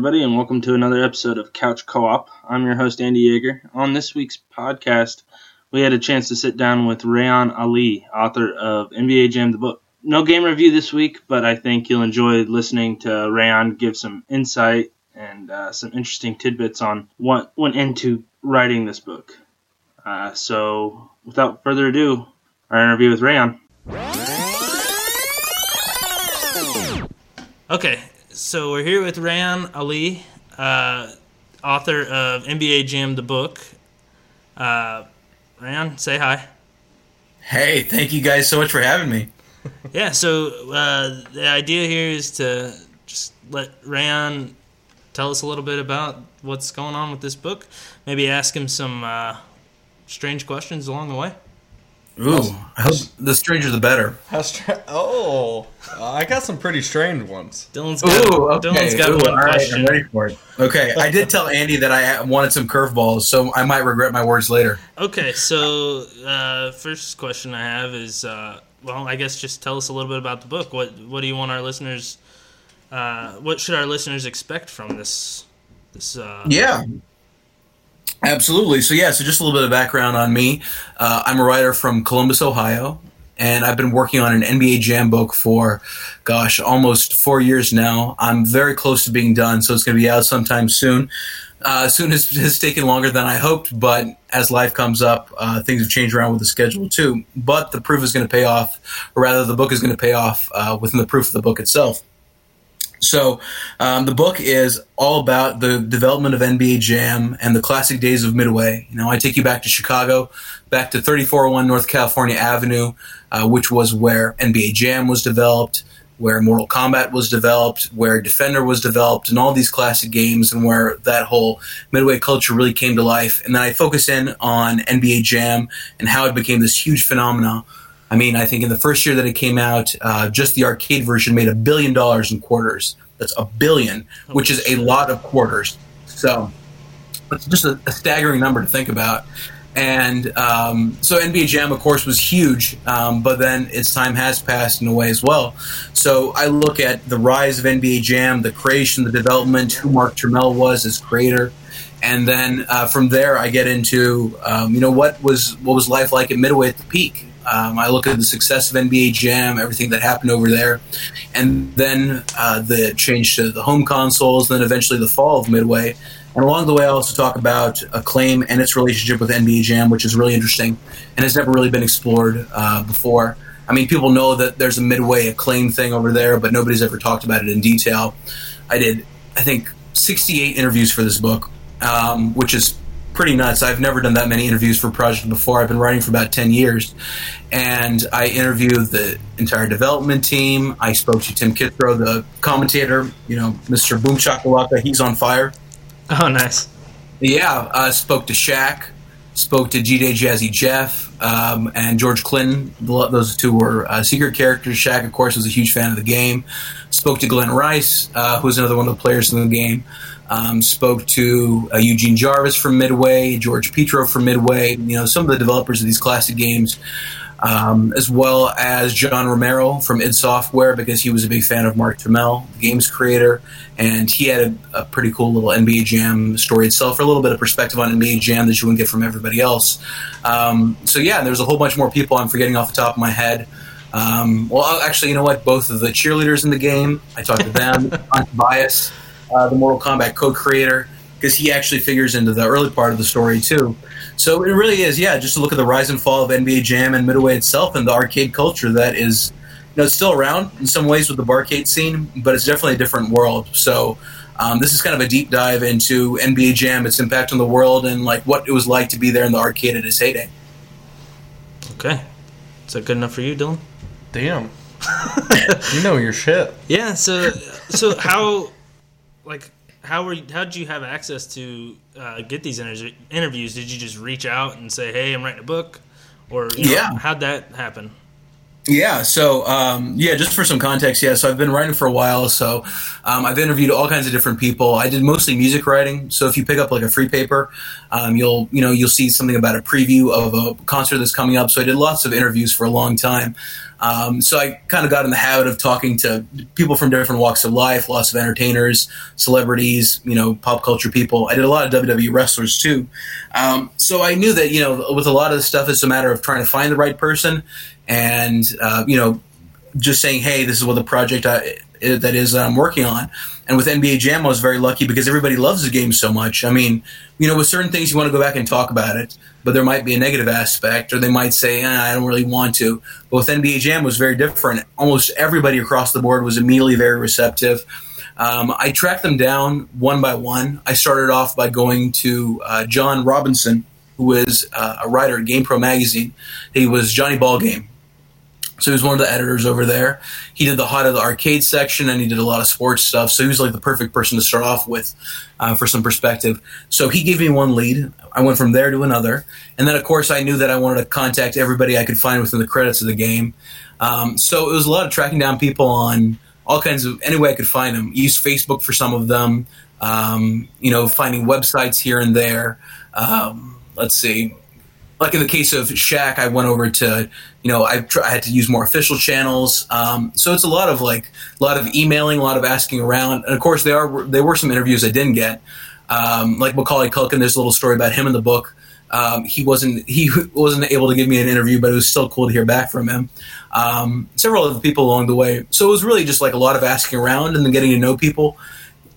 everybody, and welcome to another episode of Couch Co op. I'm your host, Andy Yeager. On this week's podcast, we had a chance to sit down with Reyan Ali, author of NBA Jam the Book. No game review this week, but I think you'll enjoy listening to Reyan give some insight and uh, some interesting tidbits on what went into writing this book. Uh, so, without further ado, our interview with Reyan. Okay, so we're here with Reyan Ali, uh, author of NBA Jam the book. Uh, say hi. Hey, thank you guys so much for having me. yeah, so uh, the idea here is to just let Reyan tell us a little bit about what's going on with this book. Maybe ask him some uh, strange questions along the way. Ooh, I hope the stranger the better. How stra- oh, I got some pretty strange ones. Dylan's got, Ooh, okay. Dylan's got Ooh, one all right, question. I'm ready for it. Okay, I did tell Andy that I wanted some curveballs, so I might regret my words later. Okay, so uh, first question I have is, uh, well, I guess just tell us a little bit about the book. What what do you want our listeners? Uh, what should our listeners expect from this? This uh, Yeah. Absolutely. So yeah, so just a little bit of background on me. Uh, I'm a writer from Columbus, Ohio, and I've been working on an NBA Jam book for, gosh, almost four years now. I'm very close to being done, so it's going to be out sometime soon. Uh, soon has, has taken longer than I hoped, but as life comes up, uh, things have changed around with the schedule too. But the proof is going to pay off, or rather, the book is going to pay off uh, within the proof of the book itself. So, um, the book is all about the development of NBA Jam and the classic days of Midway. You know, I take you back to Chicago, back to 3401 North California Avenue, uh, which was where NBA Jam was developed, where Mortal Kombat was developed, where Defender was developed, and all these classic games, and where that whole Midway culture really came to life. And then I focus in on NBA Jam and how it became this huge phenomenon. I mean, I think in the first year that it came out, uh, just the arcade version made a billion dollars in quarters. That's a billion, which is a lot of quarters. So it's just a, a staggering number to think about. And um, so NBA Jam, of course, was huge, um, but then its time has passed in a way as well. So I look at the rise of NBA Jam, the creation, the development, who Mark Turmell was as creator, and then uh, from there I get into um, you know what was what was life like at Midway at the peak. Um, I look at the success of NBA Jam, everything that happened over there, and then uh, the change to the home consoles, then eventually the fall of Midway. And along the way, I also talk about Acclaim and its relationship with NBA Jam, which is really interesting and has never really been explored uh, before. I mean, people know that there's a Midway Acclaim thing over there, but nobody's ever talked about it in detail. I did, I think, 68 interviews for this book, um, which is pretty nuts. I've never done that many interviews for a project before. I've been writing for about 10 years. And I interviewed the entire development team. I spoke to Tim Kitzrow, the commentator, you know, Mr. Boom Shakalaka. He's on fire. Oh, nice. Yeah, uh, spoke to Shaq, spoke to DJ Jazzy Jeff, um, and George Clinton. Those two were uh, secret characters. Shaq, of course, was a huge fan of the game. Spoke to Glen Rice, uh, who's another one of the players in the game. Um, spoke to uh, Eugene Jarvis from Midway, George Petro from Midway. You know, some of the developers of these classic games. Um, as well as John Romero from id Software because he was a big fan of Mark Turmell, the game's creator, and he had a, a, pretty cool little NBA Jam story itself, for a little bit of perspective on NBA Jam that you wouldn't get from everybody else. Um, so yeah, there's a whole bunch more people I'm forgetting off the top of my head. Um, well, actually, you know what? Both of the cheerleaders in the game, I talked to them. John Tobias, uh, the Mortal Kombat co-creator, because he actually figures into the early part of the story too. So it really is, yeah, just to look at the rise and fall of NBA Jam and Midway itself and the arcade culture that is, you know, it's still around in some ways with the barcade scene, but it's definitely a different world. So um, this is kind of a deep dive into NBA Jam, its impact on the world, and like what it was like to be there in the arcade at its heyday. Okay, is that good enough for you, Dylan? Damn, you know your shit. Yeah. So, so how, like, how were you, how did you have access to uh, get these inter- interviews? Did you just reach out and say, "Hey, I'm writing a book," or you know, Yeah. how'd that happen? Yeah, so um, yeah, just for some context, yeah, so I've been writing for a while. So um, I've interviewed all kinds of different people. I did mostly music writing. So if you pick up like a free paper, um, you'll you know you'll see something about a preview of a concert that's coming up. So I did lots of interviews for a long time. Um, so I kind of got in the habit of talking to people from different walks of life, lots of entertainers, celebrities, you know, pop culture people. I did a lot of WWE wrestlers too. Um, so I knew that you know with a lot of this stuff, it's a matter of trying to find the right person and uh, you know just saying, hey, this is what the project I, that is that I'm working on. And with NBA Jam, I was very lucky because everybody loves the game so much. I mean, you know, with certain things, you want to go back and talk about it, but there might be a negative aspect, or they might say, eh, I don't really want to. But with NBA Jam, was very different. Almost everybody across the board was immediately very receptive. Um, I tracked them down one by one. I started off by going to uh, John Robinson, who was uh, a writer at GamePro magazine. He was Johnny Ballgame so he was one of the editors over there. He did the hot of the arcade section, and he did a lot of sports stuff. So he was like the perfect person to start off with uh, for some perspective. So he gave me one lead. I went from there to another, and then of course I knew that I wanted to contact everybody I could find within the credits of the game. Um, so it was a lot of tracking down people on all kinds of any way I could find them. Use Facebook for some of them. Um, you know, finding websites here and there. Um, let's see like in the case of Shaq, I went over to, you know, I, I had to use more official channels. Um, so it's a lot of like a lot of emailing, a lot of asking around, and of course there are there were some interviews I didn't get. Um, like Macaulay Culkin, there's a little story about him in the book. Um, he wasn't he wasn't able to give me an interview, but it was still cool to hear back from him. Um, several other people along the way, so it was really just like a lot of asking around and then getting to know people.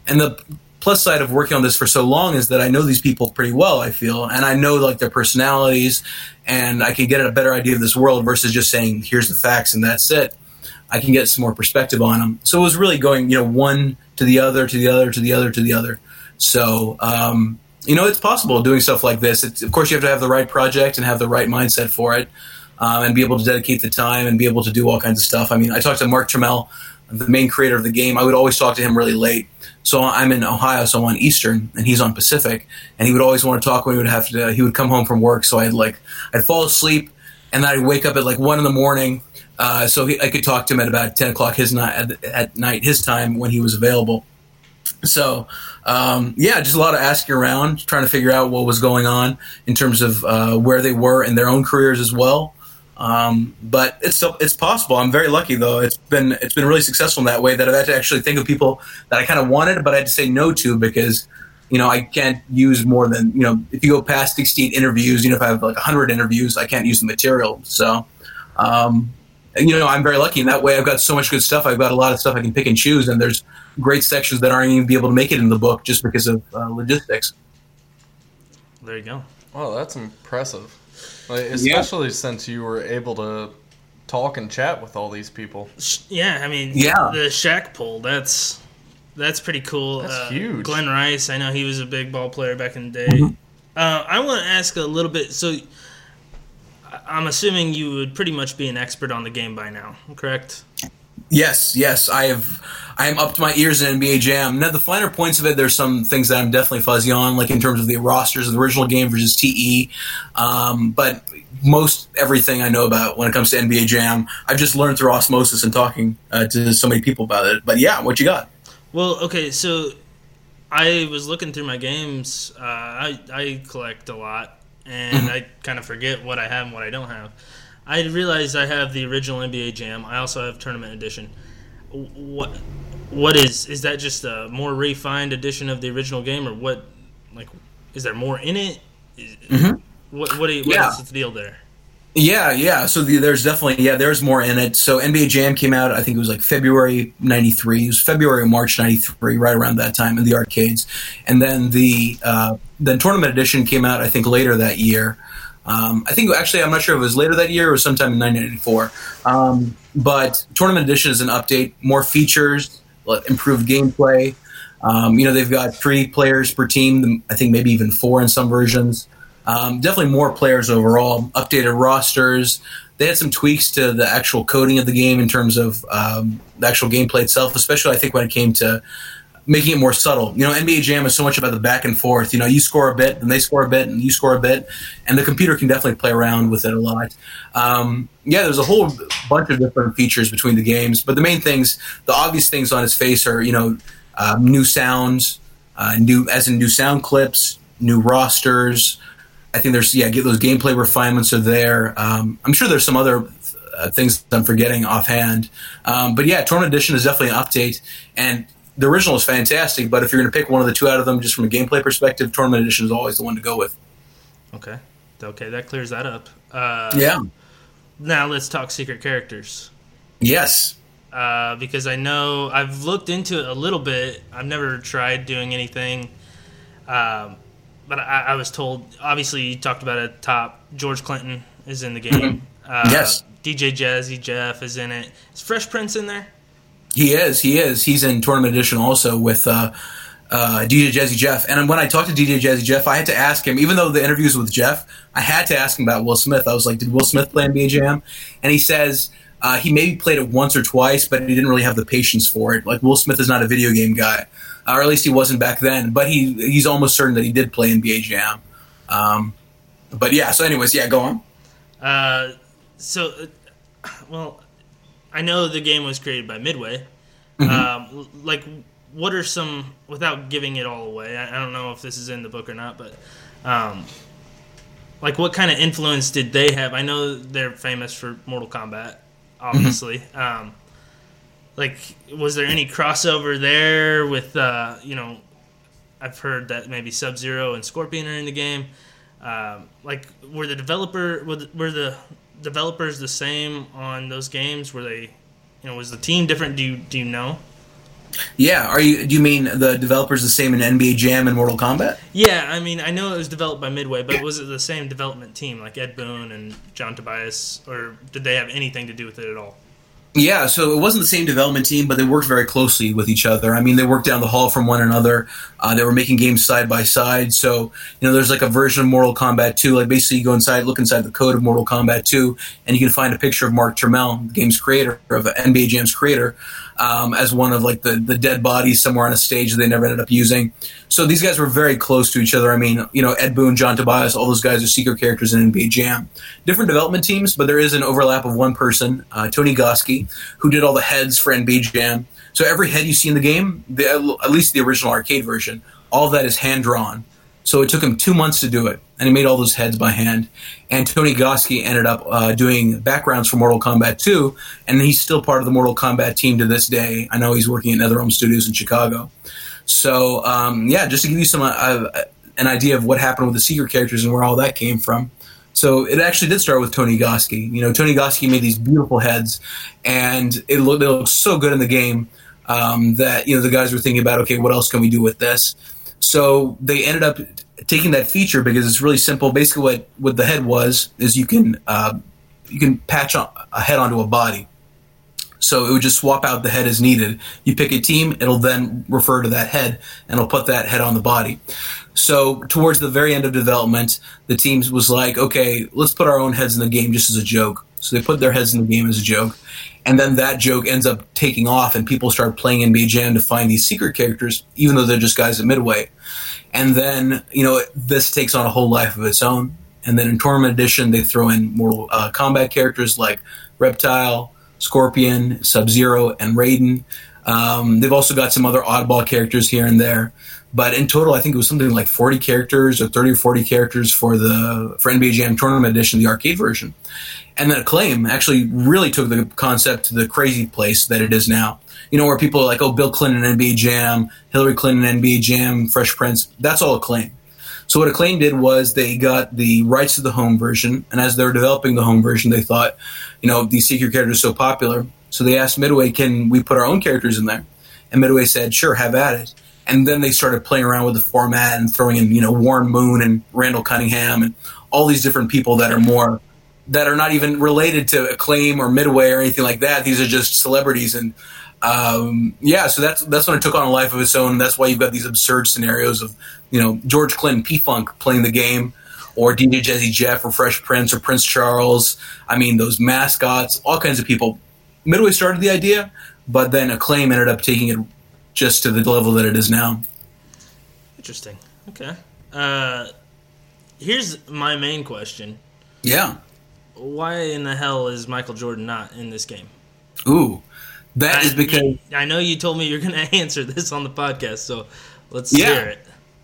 And the plus side of working on this for so long is that I know these people pretty well. I feel, and I know like their personalities, and I can get a better idea of this world versus just saying here's the facts and that's it. I can get some more perspective on them. So it was really going, you know, one to the other, to the other, to the other, to the other. So, um, you know, it's possible doing stuff like this. It's, of course, you have to have the right project and have the right mindset for it, um, and be able to dedicate the time and be able to do all kinds of stuff. I mean, I talked to Mark Turmell the main creator of the game, I would always talk to him really late. So I'm in Ohio, so I'm on Eastern, and he's on Pacific, and he would always want to talk when he would have to. He would come home from work, so I'd like I'd fall asleep, and then I'd wake up at like one in the morning, uh, so he, I could talk to him at about ten o'clock his night at, at night his time when he was available. So um, yeah, just a lot of asking around, trying to figure out what was going on in terms of uh, where they were in their own careers as well. Um, but it's still, it's possible. I'm very lucky though. It's been it's been really successful in that way that I've had to actually think of people that I kind of wanted, but I had to say no to because you know I can't use more than you know if you go past 16 interviews, you know if I have like 100 interviews, I can't use the material. So. Um, you know, I'm very lucky in that way. I've got so much good stuff. I've got a lot of stuff I can pick and choose, and there's great sections that aren't even be able to make it in the book just because of uh, logistics. There you go. Oh, that's impressive. Like, especially yeah. since you were able to talk and chat with all these people. Yeah, I mean, yeah. the Shaq poll, that's that's pretty cool. That's uh, huge. Glen Rice, I know he was a big ball player back in the day. Mm-hmm. Uh, I want to ask a little bit. So, I'm assuming you would pretty much be an expert on the game by now, correct? Yes, yes, I have. I am up to my ears in NBA Jam. Now, the finer points of it, there's some things that I'm definitely fuzzy on, like in terms of the rosters of the original game versus TE. Um, but most everything I know about when it comes to NBA Jam, I've just learned through osmosis and talking uh, to so many people about it. But yeah, what you got? Well, okay, so I was looking through my games. Uh, I I collect a lot, and mm-hmm. I kind of forget what I have and what I don't have. I realized I have the original NBA Jam. I also have Tournament Edition. What what is is that just a more refined edition of the original game, or what? Like, is there more in it? Mm-hmm. What what, you, what yeah. is the deal there? Yeah, yeah. So the, there's definitely yeah, there's more in it. So NBA Jam came out. I think it was like February '93. It was February or March '93, right around that time in the arcades. And then the uh, then Tournament Edition came out. I think later that year. Um, I think actually I'm not sure if it was later that year or sometime in 1994. Um, but Tournament Edition is an update, more features, improved gameplay. Um, you know they've got three players per team. I think maybe even four in some versions. Um, definitely more players overall. Updated rosters. They had some tweaks to the actual coding of the game in terms of um, the actual gameplay itself, especially I think when it came to making it more subtle. You know, NBA Jam is so much about the back and forth. You know, you score a bit, and they score a bit, and you score a bit, and the computer can definitely play around with it a lot. Um, yeah, there's a whole bunch of different features between the games, but the main things, the obvious things on its face are, you know, um, new sounds, uh, new as in new sound clips, new rosters. I think there's yeah, get those gameplay refinements are there. Um, I'm sure there's some other uh, things I'm forgetting offhand, um, but yeah, Tournament Edition is definitely an update, and the original is fantastic, but if you're going to pick one of the two out of them, just from a gameplay perspective, Tournament Edition is always the one to go with. Okay, okay, that clears that up. Uh, yeah. Now let's talk secret characters. Yes. Uh, because I know I've looked into it a little bit. I've never tried doing anything, um, but I, I, was told. Obviously, you talked about it top. George Clinton is in the game. Mm-hmm. Uh, yes. DJ Jazzy Jeff is in it. Is Fresh Prince in there? He is. He is. He's in Tournament Edition also with uh, uh, DJ Jazzy Jeff. And when I talked to DJ Jazzy Jeff, I had to ask him, even though the interviews with Jeff, I had to ask him about Will Smith. I was like, did Will Smith play NBA Jam? And he says uh, he maybe played it once or twice, but he didn't really have the patience for it. Like Will Smith is not a video game guy, uh, or at least he wasn't back then. But he he's almost certain that he did play NBA Jam. Um, but yeah. So, anyways, yeah, go on. Uh, so, uh, well, I know the game was created by Midway. Mm-hmm. Um, like, what are some without giving it all away? I, I, don't know if this is in the book or not, but um, like, what kind of influence did they have? I know they're famous for Mortal Kombat, obviously. Mm-hmm. Um, like, was there any crossover there with uh, you know? I've heard that maybe Sub Zero and Scorpion are in the game. Um, like, were the developer were the, were the developers the same on those games? Were they, you know, was the team different? Do you do you know? Yeah, are you? Do you mean the developers the same in NBA Jam and Mortal Kombat? Yeah, I mean I know it was developed by Midway, but was it the same development team like Ed Boon and John Tobias, or did they have anything to do with it at all? Yeah, so it wasn't the same development team, but they worked very closely with each other. I mean, they worked down the hall from one another. Uh, they were making games side by side. So, you know, there's like a version of Mortal Kombat 2. Like, basically, you go inside, look inside the code of Mortal Kombat 2, and you can find a picture of Mark Turmell, the game's creator, of NBA Jam's creator, um, as one of like the, the dead bodies somewhere on a stage that they never ended up using. So these guys were very close to each other. I mean, you know, Ed Boon, John Tobias, all those guys are secret characters in NBA Jam. Different development teams, but there is an overlap of one person, uh, Tony Goskie, who did all the heads for NBA Jam. So every head you see in the game, the, at least the original arcade version, all that is hand drawn. So it took him two months to do it, and he made all those heads by hand. And Tony Goskie ended up uh, doing backgrounds for Mortal Kombat 2, and he's still part of the Mortal Kombat team to this day. I know he's working at NetherRealm Studios in Chicago. So um, yeah, just to give you some uh, uh, an idea of what happened with the secret characters and where all that came from. So it actually did start with Tony Goskie. You know, Tony Goskie made these beautiful heads, and it looked, it looked so good in the game um, that you know the guys were thinking about, okay, what else can we do with this? So they ended up taking that feature because it's really simple. Basically, what what the head was is you can uh, you can patch a head onto a body. So it would just swap out the head as needed. You pick a team, it'll then refer to that head, and it'll put that head on the body. So towards the very end of development, the teams was like, okay, let's put our own heads in the game just as a joke. So they put their heads in the game as a joke, and then that joke ends up taking off, and people start playing NBA Jam to find these secret characters, even though they're just guys at Midway. And then you know this takes on a whole life of its own. And then in Tournament Edition, they throw in more uh, combat characters like Reptile, Scorpion, Sub Zero, and Raiden. Um, they've also got some other oddball characters here and there. But in total, I think it was something like 40 characters or 30 or 40 characters for the for NBA Jam Tournament Edition, the arcade version. And then Acclaim actually really took the concept to the crazy place that it is now. You know, where people are like, oh, Bill Clinton NBA Jam, Hillary Clinton NBA Jam, Fresh Prince. That's all Acclaim. So what Acclaim did was they got the rights to the home version, and as they were developing the home version, they thought, you know, these secret characters are so popular, so they asked Midway, "Can we put our own characters in there?" And Midway said, "Sure, have at it." And then they started playing around with the format and throwing in, you know, Warren Moon and Randall Cunningham and all these different people that are more that are not even related to Acclaim or Midway or anything like that. These are just celebrities and um, yeah, so that's that's when it took on a life of its own. That's why you've got these absurd scenarios of you know George Clinton, P Funk playing the game, or DJ Jazzy Jeff, or Fresh Prince, or Prince Charles. I mean, those mascots, all kinds of people. Midway started the idea, but then Acclaim ended up taking it just to the level that it is now. Interesting. Okay. Uh, here's my main question. Yeah. Why in the hell is Michael Jordan not in this game? Ooh, that I, is because I know you told me you're going to answer this on the podcast, so let's Yeah. hear it.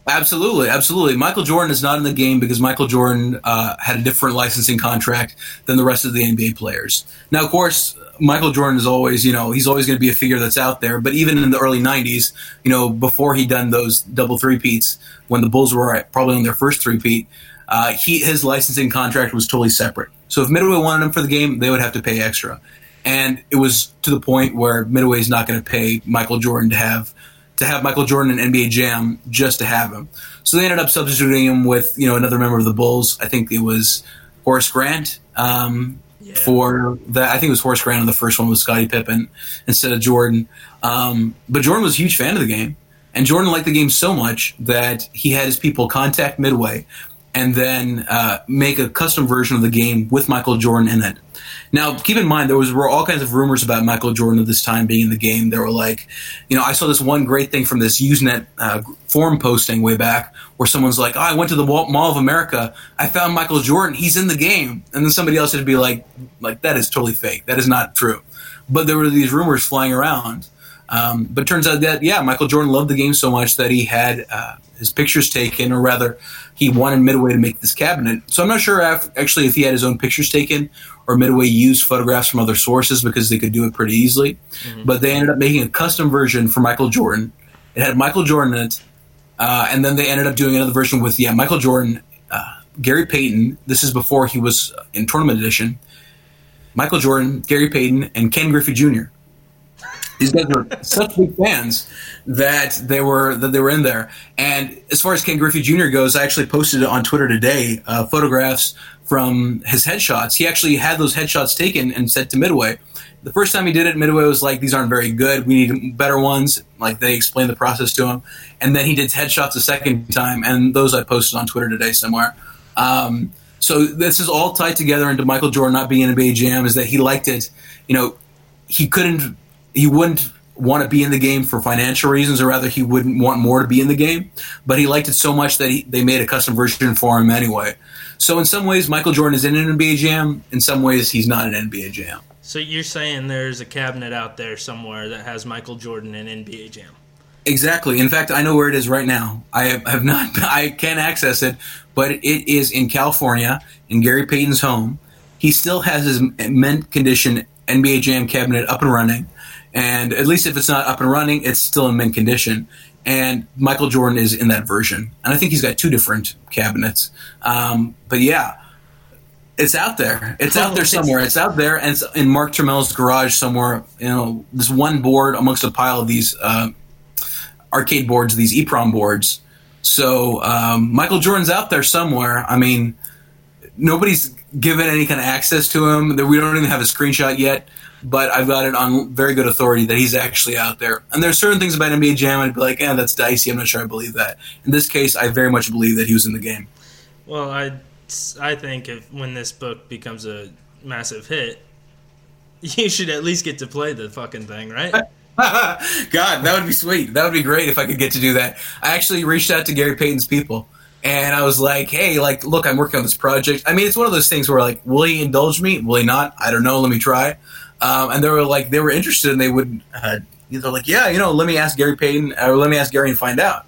Absolutely, absolutely. Michael Jordan is not in the game because Michael Jordan uh, had a different licensing contract than the rest of the NBA players. Now, of course, Michael Jordan is always, you know, he's always going to be a figure that's out there. But even in the early '90s, you know, before he done those double three peats, when the Bulls were probably on their first three peat, uh, he his licensing contract was totally separate. So if Midway wanted him for the game, they would have to pay extra, and it was to the point where Midway is not going to pay Michael Jordan to have to have Michael Jordan in NBA Jam just to have him. So they ended up substituting him with you know another member of the Bulls. I think it was Horace Grant um, Yeah. for that. I think it was Horace Grant on the first one with Scottie Pippen instead of Jordan. Um, but Jordan was a huge fan of the game, and Jordan liked the game so much that he had his people contact Midway and then uh, make a custom version of the game with Michael Jordan in it. Now, keep in mind there was were all kinds of rumors about Michael Jordan at this time being in the game. There were like, you know, I saw this one great thing from this Usenet uh, forum posting way back where someone's like, "Oh, I went to the Mall of America. I found Michael Jordan. He's in the game." And then somebody else would be like, "Like that is totally fake. That is not true." But there were these rumors flying around. Um, but it turns out that yeah, Michael Jordan loved the game so much that he had uh, his pictures taken, or rather, he wanted Midway to make this cabinet. So I'm not sure if, actually if he had his own pictures taken or Midway used photographs from other sources because they could do it pretty easily. But they ended up making a custom version for Michael Jordan. It had Michael Jordan in it, uh, and then they ended up doing another version with yeah Michael Jordan, uh, Gary Payton. This is before he was in tournament edition. Michael Jordan, Gary Payton, and Ken Griffey Jr. These guys were such big fans that they were that they were in there. And as far as Ken Griffey Jr. goes, I actually posted on Twitter today. Uh, photographs from his headshots. He actually had those headshots taken and sent to Midway. The first time he did it, Midway was like, "These aren't very good. We need better ones." Like they explained the process to him, and then he did headshots a second time, and those I posted on Twitter today somewhere. Um, so this is all tied together into Michael Jordan not being in a NBA Jam. Is that he liked it? You know, he couldn't, he wouldn't want to be in the game for financial reasons, or rather, he wouldn't want more to be in the game. But he liked it so much that he, they made a custom version for him anyway. So in some ways, Michael Jordan is in an NBA Jam. In some ways, he's not an NBA Jam. So you're saying there's a cabinet out there somewhere that has Michael Jordan and NBA Jam? Exactly. In fact, I know where it is right now. I have, have not. I can't access it, but it is in California in Gary Payton's home. He still has his mint condition NBA Jam cabinet up and running, and at least if it's not up and running, it's still in mint condition. And Michael Jordan is in that version, and I think he's got two different cabinets. Um, but yeah, it's out there. It's out there somewhere. It's out there, and it's in Mark Turmell's garage somewhere. You know, this one board amongst a pile of these. Uh, arcade boards, these EEPROM boards. So um, Michael Jordan's out there somewhere. I mean, nobody's given any kind of access to him. That We don't even have a screenshot yet, but I've got it on very good authority that he's actually out there. And there's certain things about NBA Jam I'd be like, yeah, that's dicey. I'm not sure I believe that. In this case, I very much believe that he was in the game. Well, I, I think if when this book becomes a massive hit, you should at least get to play the fucking thing, right? God, that would be sweet. That would be great if I could get to do that. I actually reached out to Gary Payton's people and I was like, hey, like, look, I'm working on this project. I mean, it's one of those things where, like, will he indulge me? Will he not? I don't know. Let me try. Um, and they were like, they were interested and they would, uh, they're like, yeah, you know, let me ask Gary Payton or let me ask Gary and find out.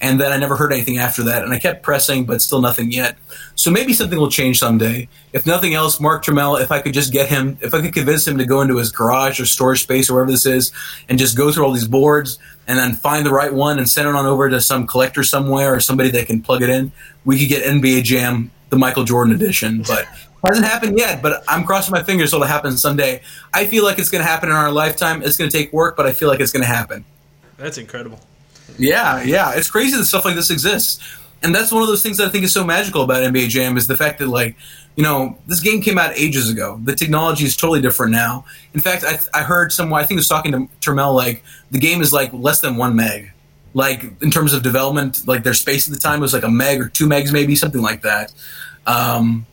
And then I never heard anything after that. And I kept pressing, but still nothing yet. So maybe something will change someday. If nothing else, Mark Turmell, if I could just get him, if I could convince him to go into his garage or storage space or wherever this is and just go through all these boards and then find the right one and send it on over to some collector somewhere or somebody that can plug it in, we could get NBA Jam, the Michael Jordan edition. But hasn't happened yet, but I'm crossing my fingers it'll happen someday. I feel like it's going to happen in our lifetime. It's going to take work, but I feel like it's going to happen. That's incredible. Yeah, yeah, it's crazy that stuff like this exists, and that's one of those things that I think is so magical about NBA Jam is the fact that like you know this game came out ages ago. The technology is totally different now. In fact, I, I heard someone I think I was talking to Turmell like the game is like less than one meg, like in terms of development. Like their space at the time was like a meg or two megs, maybe something like that. Um,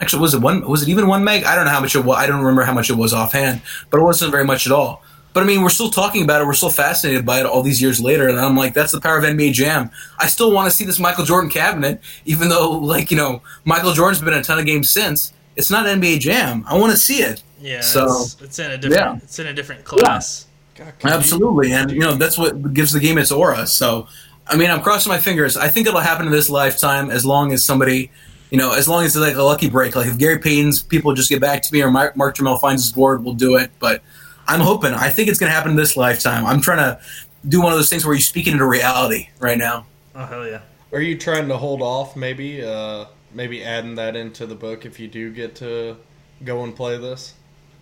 actually, was it one? Was it even one meg? I don't know how much it was. I don't remember how much it was offhand, but it wasn't very much at all. But I mean, we're still talking about it. We're still fascinated by it all these years later. And I'm like, that's the power of NBA Jam. I still want to see this Michael Jordan cabinet, even though, like, you know, Michael Jordan's been in a ton of games since. It's not NBA Jam. I want to see it. Yeah. So it's, it's in a different. Yeah. It's in a different class. Yeah. God, Absolutely, you, and you know that's what gives the game its aura. So, I mean, I'm crossing my fingers. I think it'll happen in this lifetime, as long as somebody you know, as long as it's like a lucky break, like if Gary Payton's people just get back to me or Mark, Mark Turmell finds his board, we'll do it. But I'm hoping. I think it's going to happen this lifetime. I'm trying to do one of those things where you speak into reality right now. Oh hell yeah! Are you trying to hold off? Maybe, uh, maybe adding that into the book if you do get to go and play this.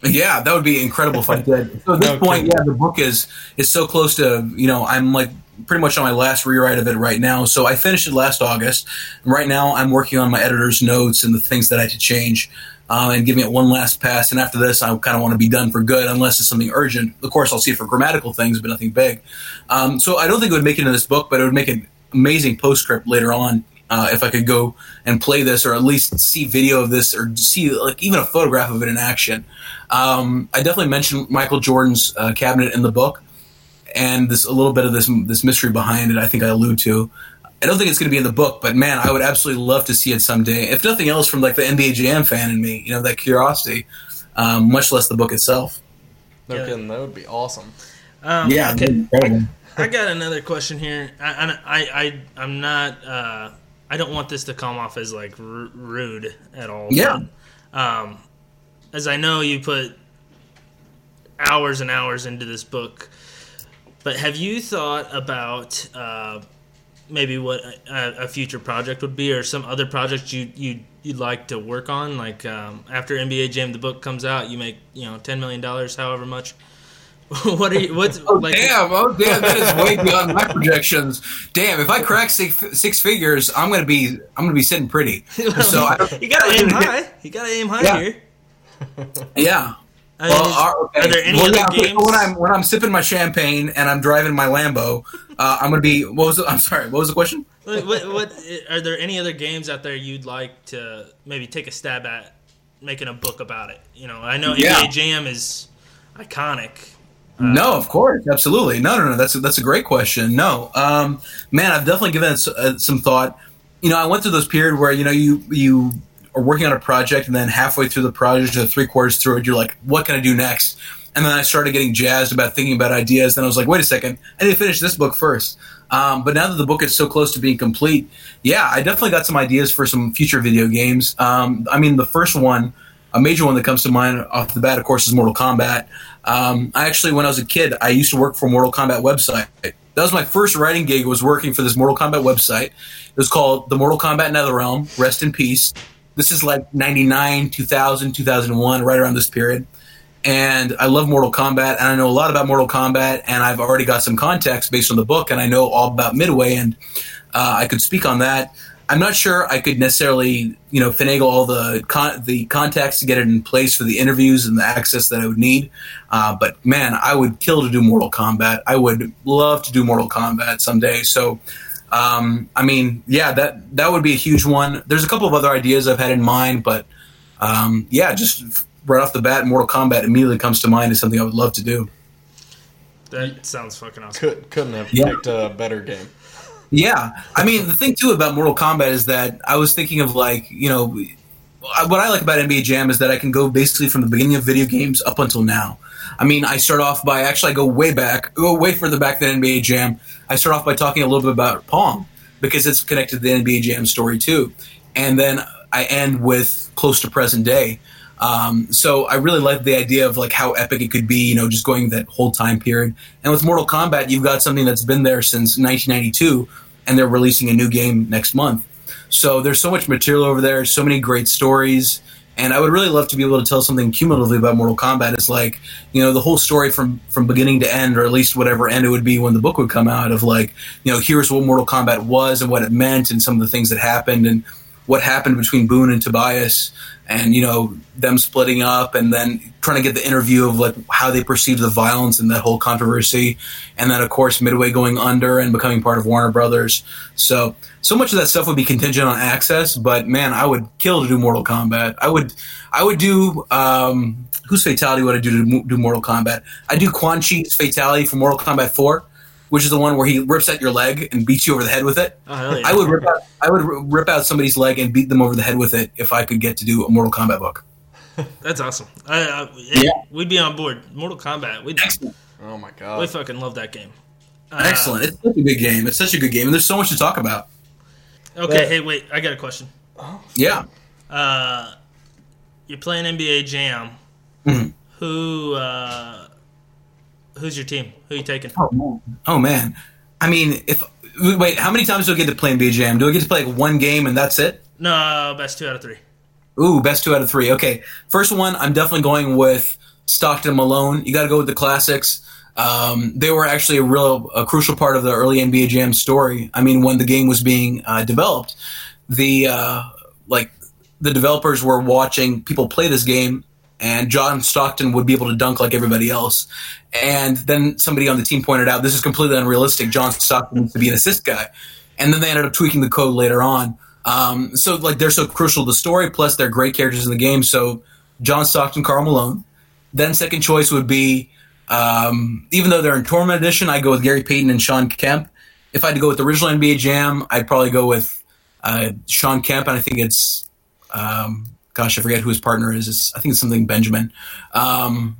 Yeah, that would be incredible if I did. So at this no, point, yeah, the book is is so close to you know I'm like pretty much on my last rewrite of it right now. So I finished it last August. Right now, I'm working on my editor's notes and the things that I had to change. Uh, and giving it one last pass. And after this, I kind of want to be done for good, unless it's something urgent. Of course, I'll see it for grammatical things, but nothing big. Um, so I don't think it would make it in this book, but it would make an amazing postscript later on uh, if I could go and play this, or at least see video of this, or see like even a photograph of it in action. Um, I definitely mentioned Michael Jordan's uh, cabinet in the book and this a little bit of this this mystery behind it. I think I allude to. I don't think it's going to be in the book, but man, I would absolutely love to see it someday. If nothing else, from like the NBA Jam fan in me, you know, that curiosity, um, much less the book itself. No yeah. kidding, that would be awesome. Um, yeah, okay. I got another question here. I, I, I, am not. Uh, I don't want this to come off as like r- rude at all. Yeah. But, um, as I know, you put hours and hours into this book. But have you thought about uh, maybe what a, a, future project would be, or some other project you you you'd like to work on? Like um, after NBA Jam, the book comes out, you make you know ten million dollars, however much. what are you? What's oh, like? Damn! Oh damn! That is way beyond my projections. Damn! If I crack six, six figures, I'm gonna be I'm gonna be sitting pretty. So you gotta aim high. You gotta aim high yeah. here. Yeah. I mean, well, are, okay. are, there any well, other yeah, games? When I'm when I'm sipping my champagne and I'm driving my Lambo, uh, I'm gonna be. What was? The, I'm sorry. What was the question? What, what, what are there any other games out there you'd like to maybe take a stab at making a book about it? You know, I know yeah. NBA Jam is iconic. Uh, no, of course, absolutely. No, no, no. That's a, that's a great question. No, um, man, I've definitely given it uh, some thought. You know, I went through those period where you know you you are working on a project and then halfway through the project or three quarters through it, you're like, what can I do next? And then I started getting jazzed about thinking about ideas. Then I was like, wait a second, I need to finish this book first. Um, but now that the book is so close to being complete, yeah, I definitely got some ideas for some future video games. Um, I mean, the first one, a major one that comes to mind off the bat, of course, is Mortal Kombat. Um, I actually, when I was a kid, I used to work for Mortal Kombat website. That was my first writing gig. Was working for this Mortal Kombat website. It was called the Mortal Kombat NetherRealm. Rest in peace. This is like 99, 2000, 2001, right around this period. And I love Mortal Kombat, and I know a lot about Mortal Kombat, and I've already got some context based on the book, and I know all about Midway, and uh, I could speak on that. I'm not sure I could necessarily, you know, finagle all the con- the contacts to get it in place for the interviews and the access that I would need. Uh, but man, I would kill to do Mortal Kombat. I would love to do Mortal Kombat someday. So um, I mean, yeah, that that would be a huge one. There's a couple of other ideas I've had in mind, but um, yeah, just right off the bat, Mortal Kombat immediately comes to mind as something I would love to do. That sounds fucking awesome. Could, couldn't have yeah. picked a better game. Yeah, I mean, the thing too about Mortal Kombat is that I was thinking of like, you know, what I like about NBA Jam is that I can go basically from the beginning of video games up until now. I mean, I start off by actually I go way back, way further back than NBA Jam. I start off by talking a little bit about Pong because it's connected to the NBA Jam story too, and then I end with close to present day. Um, so I really like the idea of like how epic it could be, you know, just going that whole time period. And with Mortal Kombat, you've got something that's been there since 1992, and they're releasing a new game next month. So there's so much material over there, so many great stories. And I would really love to be able to tell something cumulatively about Mortal Kombat. It's like, you know, the whole story from from beginning to end, or at least whatever end it would be when the book would come out. Of like, you know, here's what Mortal Kombat was and what it meant, and some of the things that happened, and what happened between Boon and Tobias, and you know them splitting up, and then trying to get the interview of like how they perceived the violence and that whole controversy, and then of course Midway going under and becoming part of Warner Brothers. So so much of that stuff would be contingent on access, but man, I would kill to do Mortal Kombat. I would I would do. Um, whose fatality would I do to do Mortal Kombat? I do Quan Chi's fatality for Mortal Kombat Four which is the one where he rips out your leg and beats you over the head with it. Oh, yeah. I would rip out, I would rip out somebody's leg and beat them over the head with it if I could get to do a Mortal Kombat book. That's awesome. I, I, yeah. We'd be on board. Mortal Kombat. We'd, Excellent. Oh my god, we fucking love that game. Uh, Excellent. It's such a good game. It's such a good game, and there's so much to talk about. Okay, hey, wait. I got a question. Yeah. Uh, you're playing NBA Jam. Mhm. Who uh, who's your team? Who are you taking? Oh man. Oh man. I mean, if wait, how many times do I get to play in Jam? Do I get to play like one game and that's it? No, best two out of three. Ooh, best two out of three. Okay, first one, I'm definitely going with Stockton Malone. You got to go with the classics. Um, they were actually a real, a crucial part of the early NBA Jam story. I mean, when the game was being uh, developed, the uh, like the developers were watching people play this game, and John Stockton would be able to dunk like everybody else. And then somebody on the team pointed out this is completely unrealistic. John Stockton needs to be an assist guy, and then they ended up tweaking the code later on. Um, so like they're so crucial to the story, plus they're great characters in the game. So John Stockton, Karl Malone. Then second choice would be, um, even though they're in tournament edition, I go with Gary Payton and Shawn Kemp. If I had to go with the original NBA Jam, I'd probably go with uh, Shawn Kemp, and I think it's, um, gosh, I forget who his partner is. It's, I think it's something Benjamin. Um,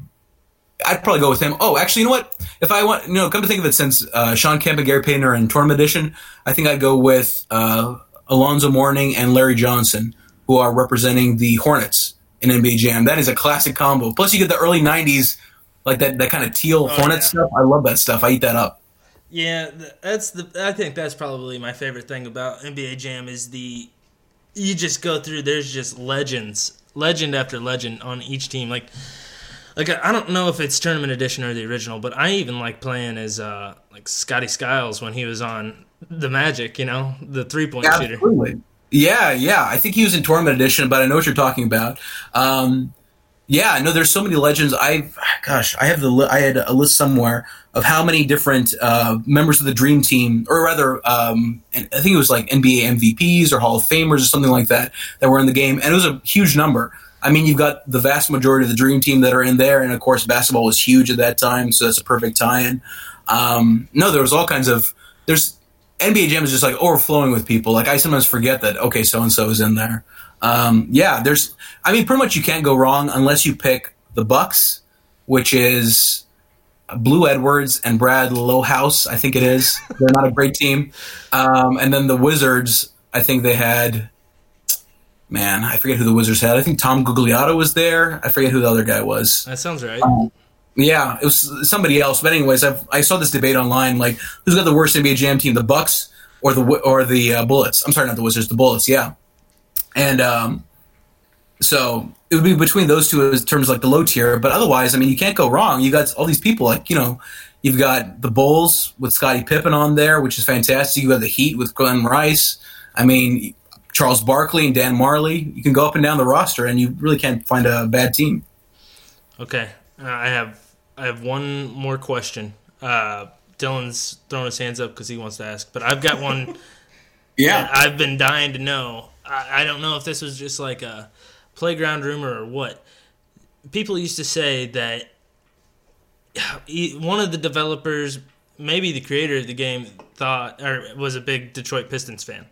I'd probably go with him. Oh, actually, you know what? If I want, you know, come to think of it, since uh, Shawn Kemp and Gary Payton are in tournament edition, I think I'd go with uh, Alonzo Mourning and Larry Johnson, who are representing the Hornets in NBA Jam. That is a classic combo. Plus, you get the early '90s, like that that kind of teal Hornet yeah. stuff. I love that stuff. I eat that up. Yeah, that's the. I think that's probably my favorite thing about NBA Jam is the. You just go through. There's just legends, legend after legend on each team. Like, like I don't know if it's tournament edition or the original, but I even like playing as uh like Scotty Skiles when he was on the Magic. You know, the three point shooter. Yeah, yeah. I think he was in tournament edition, but I know what you're talking about. Um, yeah, no, there's so many legends. I, gosh, I have the li- I had a list somewhere of how many different uh, members of the Dream Team, or rather, um, I think it was like NBA MVPs or Hall of Famers or something like that that were in the game, and it was a huge number. I mean, you've got the vast majority of the Dream Team that are in there, and of course, basketball was huge at that time, so that's a perfect tie-in. Um, no, there was all kinds of there's NBA Jam is just like overflowing with people. Like I sometimes forget that okay, so and so is in there. Um, yeah, there's. I mean, pretty much you can't go wrong unless you pick the Bucks, which is Blue Edwards and Brad Lohaus. I think it is. They're not a great team. Um, and then the Wizards. I think they had. Man, I forget who the Wizards had. I think Tom Gugliotta was there. I forget who the other guy was. That sounds right. Yeah, it was somebody else. But anyways, I've, I saw this debate online. Like, who's got the worst NBA Jam team, the Bucks or the or the uh, Bullets? I'm sorry, not the Wizards, the Bullets. Yeah, and um, so it would be between those two in terms of like the low tier. But otherwise, I mean, you can't go wrong. You got all these people. Like, you know, you've got the Bulls with Scottie Pippen on there, which is fantastic. You got the Heat with Glen Rice. I mean, Charles Barkley and Dan Majerle. You can go up and down the roster, and you really can't find a bad team. Okay, uh, I have I have one more question. Uh, Dylan's throwing his hands up because he wants to ask, but I've got one. yeah, I've been dying to know. I, I don't know if this was just like a playground rumor or what. People used to say that one of the developers, maybe the creator of the game, thought or was a big Detroit Pistons fan.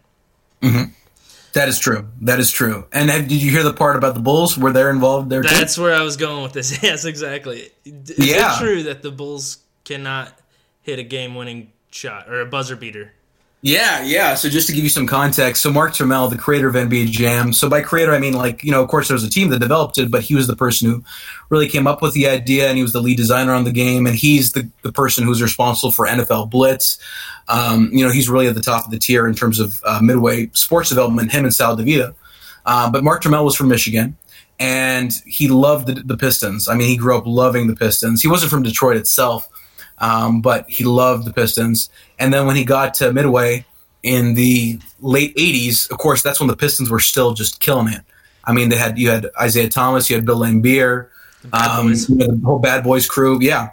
Mm-hmm. That is true. That is true. And have, did you hear the part about the Bulls? Were they involved there too? That's where I was going with this. Yes, exactly. Is Yeah. it true that the Bulls cannot hit a game-winning shot or a buzzer beater? Yeah, yeah. So just to give you some context, so Mark Turmell, the creator of NBA Jam. So by creator, I mean like you know, of course, there was a team that developed it, but he was the person who really came up with the idea, and he was the lead designer on the game, and he's the the person who's responsible for NFL Blitz. Um, you know, he's really at the top of the tier in terms of uh, midway sports development. Him and Sal DiVita. Uh, but Mark Turmell was from Michigan, and he loved the, the Pistons. I mean, he grew up loving the Pistons. He wasn't from Detroit itself, um, but he loved the Pistons. And then when he got to Midway, in the late '80s, of course, that's when the Pistons were still just killing it. I mean, they had you had Isiah Thomas, you had Bill Laimbeer, um, the whole Bad Boys crew, yeah.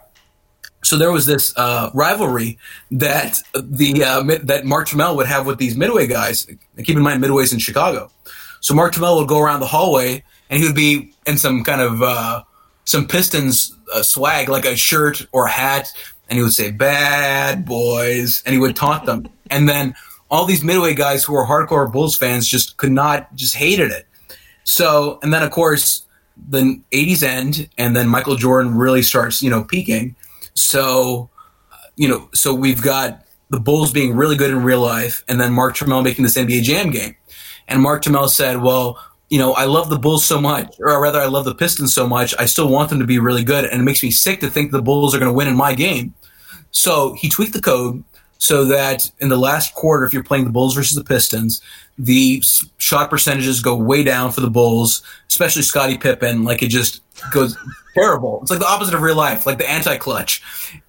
So there was this uh, rivalry that the uh, that Mark Turmell would have with these Midway guys. Keep in mind, Midway's in Chicago. So Mark Turmell would go around the hallway, and he would be in some kind of uh, some Pistons uh, swag, like a shirt or a hat, and he would say "Bad Boys," and he would taunt them. and then all these Midway guys who were hardcore Bulls fans just could not, just hated it. So, and then of course the 80s end, and then Michael Jordan really starts, you know, peaking. So, uh, you know, so we've got the Bulls being really good in real life, and then Mark Turmell making this NBA Jam game. And Mark Turmell said, well, you know, I love the Bulls so much, or rather, I love the Pistons so much. I still want them to be really good, and it makes me sick to think the Bulls are going to win in my game. So he tweaked the code so that in the last quarter, if you're playing the Bulls versus the Pistons, the shot percentages go way down for the Bulls, especially Scottie Pippen. Like it just goes terrible. It's like the opposite of real life, like the anti-clutch.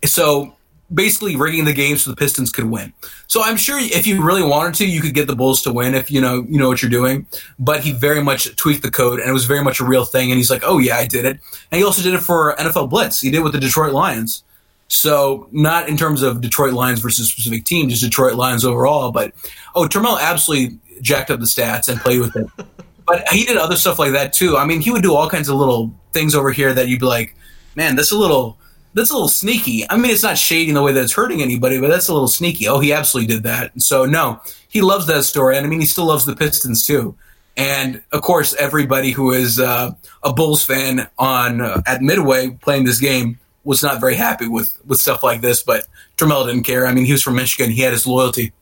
So basically rigging the game so the Pistons could win. So I'm sure if you really wanted to, you could get the Bulls to win if you know you know what you're doing. But he very much tweaked the code, and it was very much a real thing. And he's like, "Oh yeah, I did it." And he also did it for NFL Blitz. He did it with the Detroit Lions. So not in terms of Detroit Lions versus specific team, just Detroit Lions overall. But oh, Turmell absolutely jacked up the stats and played with it. but he did other stuff like that too. I mean, he would do all kinds of little things over here that you'd be like, man, that's a little that's a little sneaky. I mean, it's not shady in the way that it's hurting anybody, but that's a little sneaky. Oh, he absolutely did that. So no, he loves that story, and I mean, he still loves the Pistons too. And of course, everybody who is uh, a Bulls fan on uh, at Midway playing this game was not very happy with with stuff like this. But Turmell didn't care. I mean, he was from Michigan. He had his loyalty.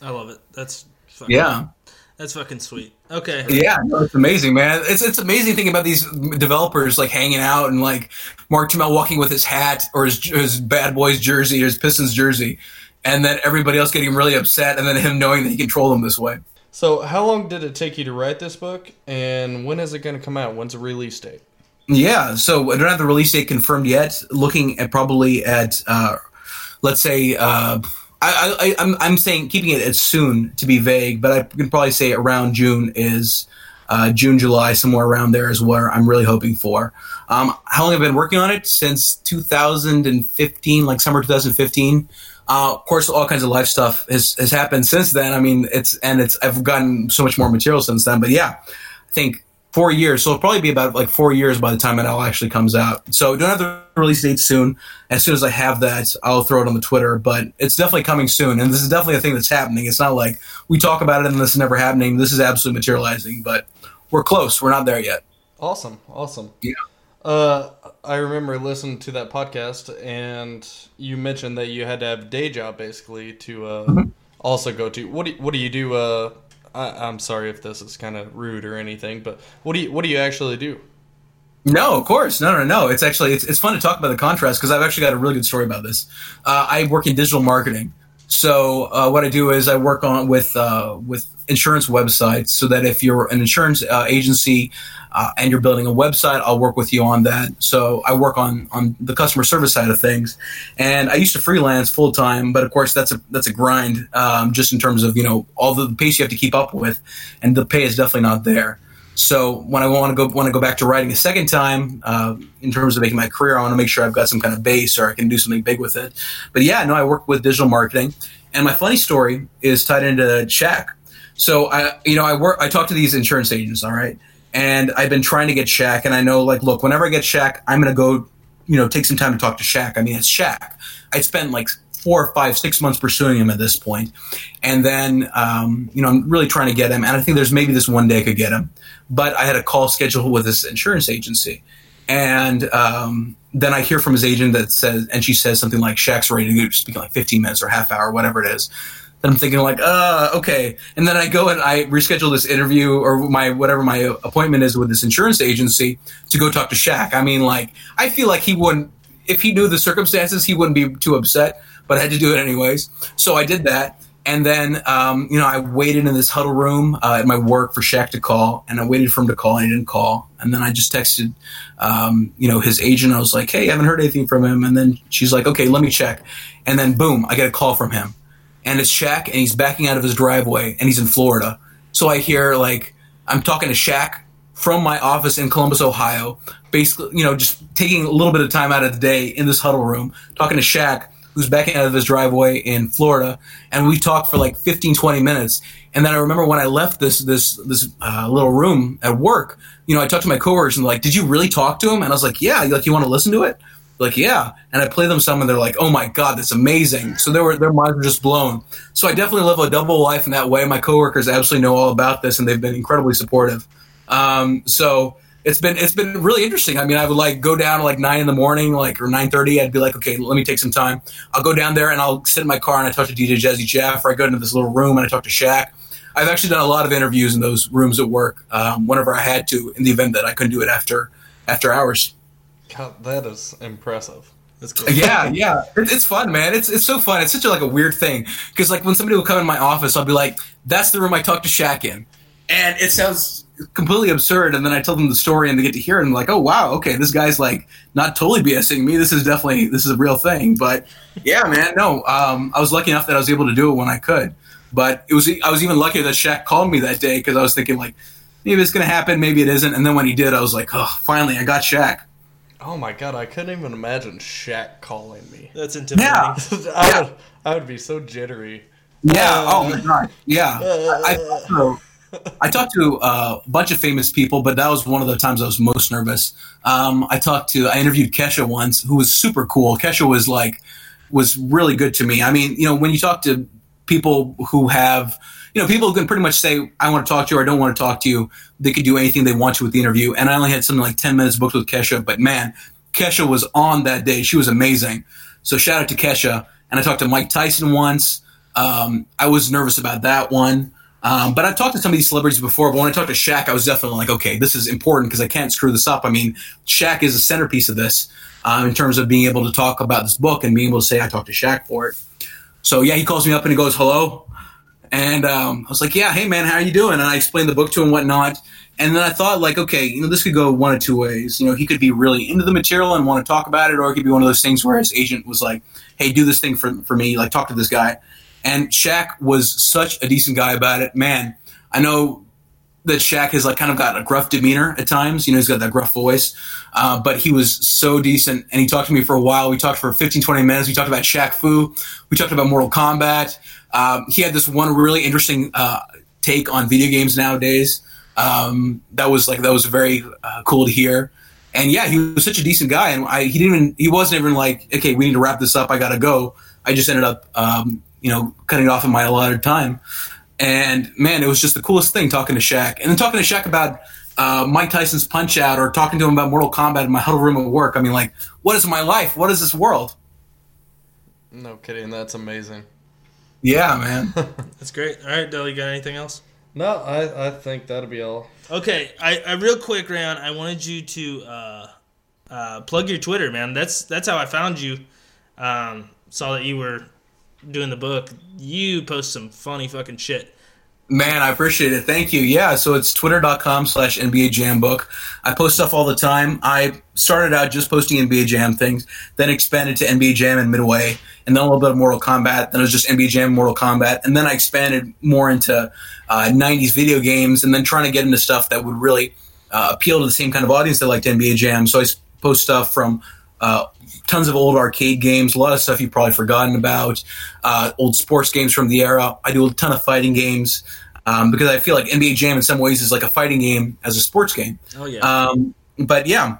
I love it. That's fucking, yeah. That's fucking sweet. Okay. Yeah, no, it's amazing, man. It's it's amazing thinking about these developers like hanging out and like Mark Turmell walking with his hat or his his Bad Boys jersey or his Pistons jersey, and then everybody else getting really upset, and then him knowing that he controlled them this way. So, how long did it take you to write this book, and when is it going to come out? When's the release date? Yeah, so I don't have the release date confirmed yet. Looking at probably at uh, let's say uh, I, I, I'm I'm saying keeping it as soon to be vague, but I can probably say around June is uh, June July somewhere around there is where I'm really hoping for. Um, how long have I been working on it? Since 2015, like summer 2015. Uh, of course, all kinds of life stuff has, has happened since then. I mean, it's and it's I've gotten so much more material since then. But yeah, I think four years. So it'll probably be about like four years by the time it all actually comes out. So don't have the release date soon. As soon as I have that, I'll throw it on the Twitter. But it's definitely coming soon, and this is definitely a thing that's happening. It's not like we talk about it and this is never happening. This is absolutely materializing, but we're close. We're not there yet. Awesome, awesome. Yeah. Uh, I remember listening to that podcast, and you mentioned that you had to have a day job basically to uh, mm-hmm. also go to. What do you, what do you do? Uh, I, am sorry if this is kind of rude or anything, but what do you what do you actually do? No, of course, no, no, no. It's actually it's, it's fun to talk about the contrast because I've actually got a really good story about this. Uh, I work in digital marketing, so uh, what I do is I work on with uh, with insurance websites, so that if you're an insurance uh, agency uh, and you're building a website, I'll work with you on that. So I work on on the customer service side of things, and I used to freelance full time, but of course that's a that's a grind, um, just in terms of you know all the pace you have to keep up with, and the pay is definitely not there. So when I want to go want to go back to writing a second time, uh, in terms of making my career, I want to make sure I've got some kind of base or I can do something big with it. But yeah, no, I work with digital marketing, and my funny story is tied into Shaq. So I, you know, I work, I talk to these insurance agents, all right, and I've been trying to get Shaq, and I know, like, look, whenever I get Shaq, I'm going to go, you know, take some time to talk to Shaq. I mean, it's Shaq. I spent like four, five, six months pursuing him at this point, and then, um, you know, I'm really trying to get him, and I think there's maybe this one day I could get him, but I had a call scheduled with this insurance agency, and um, then I hear from his agent that says, and she says something like, "Shaq's ready to speak in like 15 minutes or half hour, whatever it is." Then I'm thinking like, uh, okay. And then I go and I reschedule this interview or my whatever my appointment is with this insurance agency to go talk to Shaq. I mean, like, I feel like he wouldn't if he knew the circumstances, he wouldn't be too upset. But I had to do it anyways. So I did that. And then, um, you know, I waited in this huddle room uh, at my work for Shaq to call, and I waited for him to call, and he didn't call. And then I just texted, um, you know, his agent. I was like, "Hey, I haven't heard anything from him." And then she's like, "Okay, let me check." And then, boom, I get a call from him and it's Shaq, and he's backing out of his driveway, and he's in Florida. So I hear like I'm talking to Shaq from my office in Columbus, Ohio, basically, you know, just taking a little bit of time out of the day in this huddle room, talking to Shaq, who's backing out of his driveway in Florida, and we talked for like 15, 20 minutes. And then I remember when I left this this this uh, little room at work, you know, I talked to my coworkers and like, "Did you really talk to him?" And I was like, "Yeah." Like, you want to listen to it? Like, yeah. And I play them some, and they're like, "Oh my god, that's amazing!" So they were their minds were just blown. So I definitely live a double life in that way. My coworkers absolutely know all about this, and they've been incredibly supportive. Um, so it's been it's been really interesting. I mean, I would like go down like nine in the morning, like or nine thirty. I'd be like, okay, let me take some time. I'll go down there and I'll sit in my car and I talk to DJ Jazzy Jeff, or I go into this little room and I talk to Shaq. I've actually done a lot of interviews in those rooms at work um, whenever I had to, in the event that I couldn't do it after after hours. God, that is impressive. That's cool. yeah, yeah, it, it's fun, man. It's it's so fun. It's such a, like a weird thing because like when somebody will come in my office, I'll be like, "That's the room I talk to Shaq in," and it sounds completely absurd. And then I tell them the story, and they get to hear it, and like, "Oh wow, okay, this guy's like not totally BSing me. This is definitely this is a real thing." But yeah, man, no, um, I was lucky enough that I was able to do it when I could. But it was I was even luckier that Shaq called me that day because I was thinking like, maybe it's gonna happen, maybe it isn't. And then when he did, I was like, "Oh, finally, I got Shaq." Oh my god, I couldn't even imagine Shaq calling me. That's intimidating. Yeah. I, Yeah. would, I would be so jittery. Yeah. Uh, oh my god. Yeah. I, so, I talked to a bunch of famous people, but that was one of the times I was most nervous. Um, I talked to, I interviewed Kesha once, who was super cool. Kesha was like, was really good to me. I mean, you know, when you talk to people who have, you know, people can pretty much say, I want to talk to you or I don't want to talk to you. They could do anything they want to with the interview. And I only had something like 10 minutes booked with Kesha, but man, Kesha was on that day. She was amazing. So shout out to Kesha. And I talked to Mike Tyson once. Um, I was nervous about that one. Um, but I've talked to some of these celebrities before, but when I talked to Shaq, I was definitely like, okay, this is important because I can't screw this up. I mean, Shaq is a centerpiece of this um, in terms of being able to talk about this book and being able to say I talked to Shaq for it. So yeah, he calls me up and he goes, hello. And um, I was like, yeah, hey man, how are you doing? And I explained the book to him and whatnot. And then I thought, like, okay, you know, this could go one of two ways. You know, he could be really into the material and want to talk about it, or it could be one of those things where his agent was like, hey, do this thing for, for me, like, talk to this guy. And Shaq was such a decent guy about it. Man, I know that Shaq has like kind of got a gruff demeanor at times. You know, he's got that gruff voice, uh, but he was so decent. And he talked to me for a while. We talked for 15, 20 minutes. We talked about Shaq Fu. We talked about Mortal Kombat. Um, he had this one really interesting uh, take on video games nowadays. Um, that was like that was very uh, cool to hear. And yeah, he was such a decent guy, and I, he didn't even he wasn't even like, okay, we need to wrap this up. I gotta go. I just ended up, um, you know, cutting it off in my allotted time. And man, it was just the coolest thing talking to Shaq, and then talking to Shaq about uh, Mike Tyson's Punch Out, or talking to him about Mortal Kombat in my huddle room at work. I mean, like, what is my life? What is this world? No kidding, that's amazing. Yeah, man. That's great. All right, Dell, you got anything else? No, I, I think that'll be all. Okay, I, I real quick, Reyan, I wanted you to uh, uh, plug your Twitter, man. That's that's how I found you. Um, saw that you were doing the book. You post some funny fucking shit. Man, I appreciate it. Thank you. Yeah, so it's twitter.com slash NBA Jam Book. I post stuff all the time. I started out just posting NBA Jam things, then expanded to NBA Jam and Midway, and then a little bit of Mortal Kombat. Then it was just NBA Jam, Mortal Kombat. And then I expanded more into uh, 90s video games and then trying to get into stuff that would really uh, appeal to the same kind of audience that liked NBA Jam. So I post stuff from uh, tons of old arcade games, a lot of stuff you've probably forgotten about, uh, old sports games from the era. I do a ton of fighting games um, because I feel like NBA Jam in some ways is like a fighting game as a sports game. Oh yeah. Um, but yeah,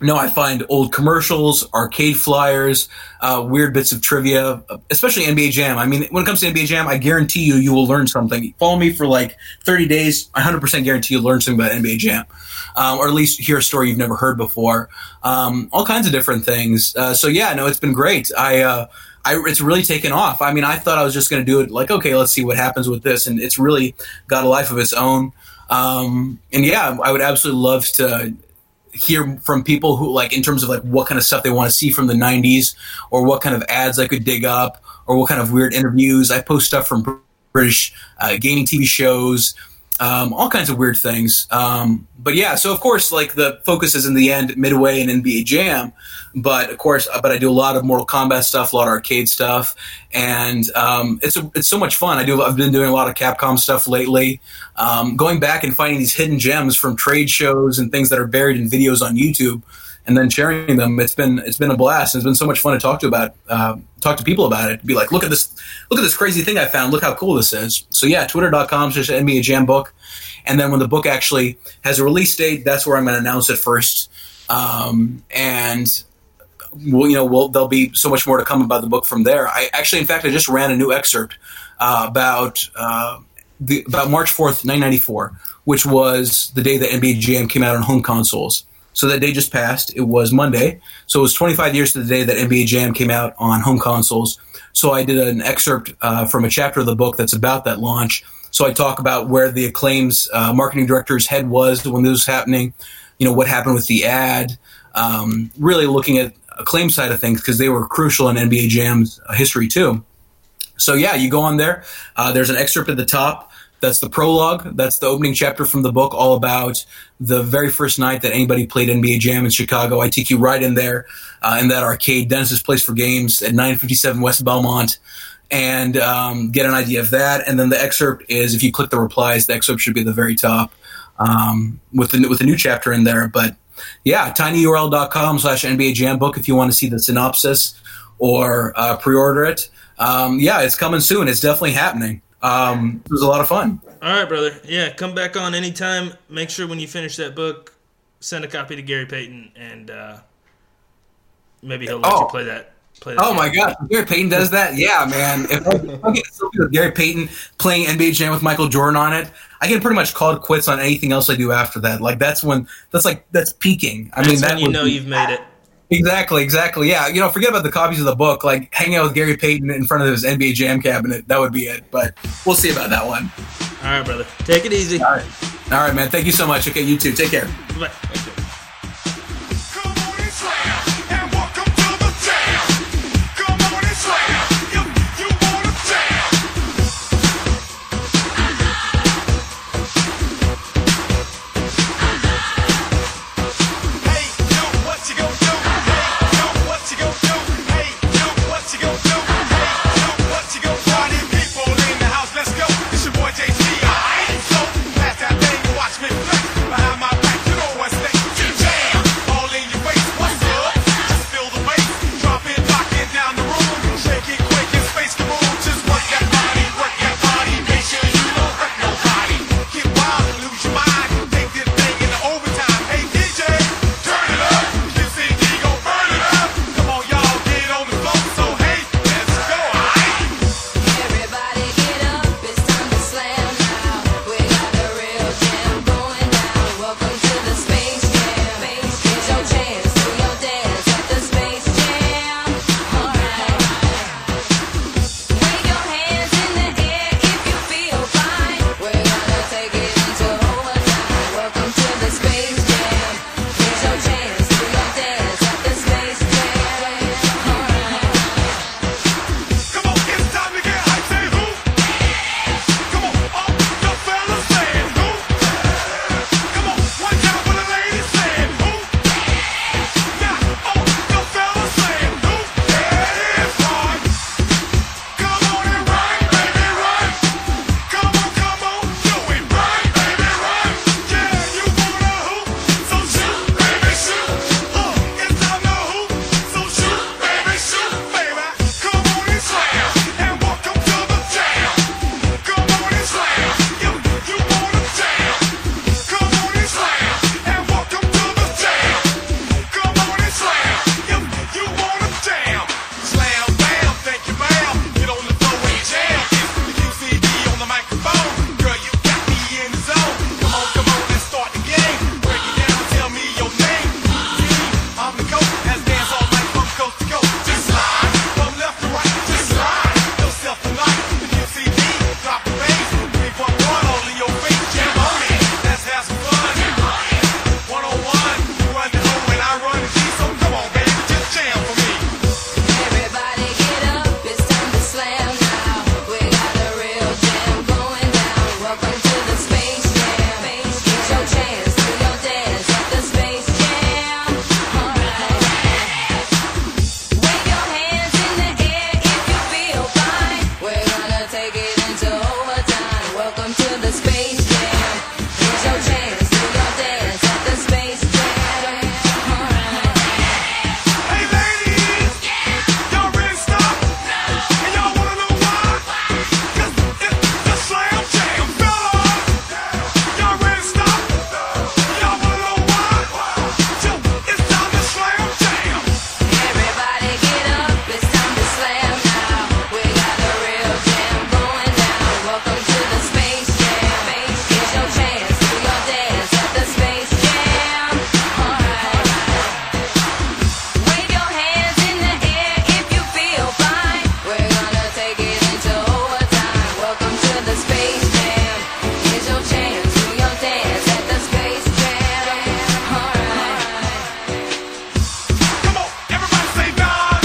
no, I find old commercials, arcade flyers, uh, weird bits of trivia, especially NBA Jam. I mean, when it comes to NBA Jam, I guarantee you, you will learn something. Follow me for like 30 days. I 100% guarantee you'll learn something about NBA Jam. Um, or at least hear a story you've never heard before. Um, all kinds of different things. Uh, so yeah, no, it's been great. I, uh, I, it's really taken off. I mean, I thought I was just going to do it like, okay, let's see what happens with this. And it's really got a life of its own. Um, and yeah, I would absolutely love to hear from people who like in terms of like what kind of stuff they want to see from the 90s or what kind of ads I could dig up or what kind of weird interviews. I post stuff from British uh, gaming TV shows. Um, all kinds of weird things. Um, but yeah, so of course, like the focus is in the end Midway and NBA Jam, but of course, uh, but I do a lot of Mortal Kombat stuff, a lot of arcade stuff, and um, it's a, it's so much fun. I do I've been doing a lot of Capcom stuff lately, um, going back and finding these hidden gems from trade shows and things that are buried in videos on YouTube. And then sharing them, it's been it's been a blast. It's been so much fun to talk to about, uh, talk to people about it. Be like, look at this, look at this crazy thing I found. Look how cool this is. So yeah, twitter.com slash NBA Jam book. And then when the book actually has a release date, that's where I'm going to announce it first. Um, and we'll, you know, we'll, there'll be so much more to come about the book from there. I actually, in fact, I just ran a new excerpt uh, about uh, the, about March 4th, 1994, which was the day that NBA Jam came out on home consoles. So that day just passed. It was Monday. So it was 25 years to the day that NBA Jam came out on home consoles. So I did an excerpt uh, from a chapter of the book that's about that launch. So I talk about where the Acclaim's uh, marketing director's head was when this was happening, you know, what happened with the ad, um, really looking at Acclaim side of things because they were crucial in NBA Jam's uh, history too. So yeah, you go on there. Uh, there's an excerpt at the top that's the prologue. That's the opening chapter from the book, all about the very first night that anybody played NBA Jam in Chicago. I take you right in there uh, in that arcade, Dennis's Place for Games at 957 West Belmont, and um, get an idea of that. And then the excerpt is, if you click the replies, the excerpt should be at the very top um, with the with a new chapter in there. But yeah, tinyurl.com slash NBA Jam book if you want to see the synopsis or uh, pre-order it. Um, yeah, it's coming soon. It's definitely happening. Um, it was a lot of fun. All right, brother. Yeah, come back on anytime. Make sure when you finish that book, send a copy to Gary Payton, and uh, maybe he'll let Oh. you play that. Play that Oh game. my God, Gary Payton does that? Yeah, man. If I, get selfie with Gary Payton playing NBA Jam with Michael Jordan on it, I can pretty much call it quits on anything else I do after that. Like that's when that's like that's peaking. I That's mean, that when you know you've made it. Exactly, exactly. Yeah, you know, forget about the copies of the book. Like hang out with Gary Payton in front of his NBA Jam cabinet. That would be it. But we'll see about that one. All right, brother. Take it easy. All right, all right, man. Thank you so much. Okay, you too. Take care. Bye.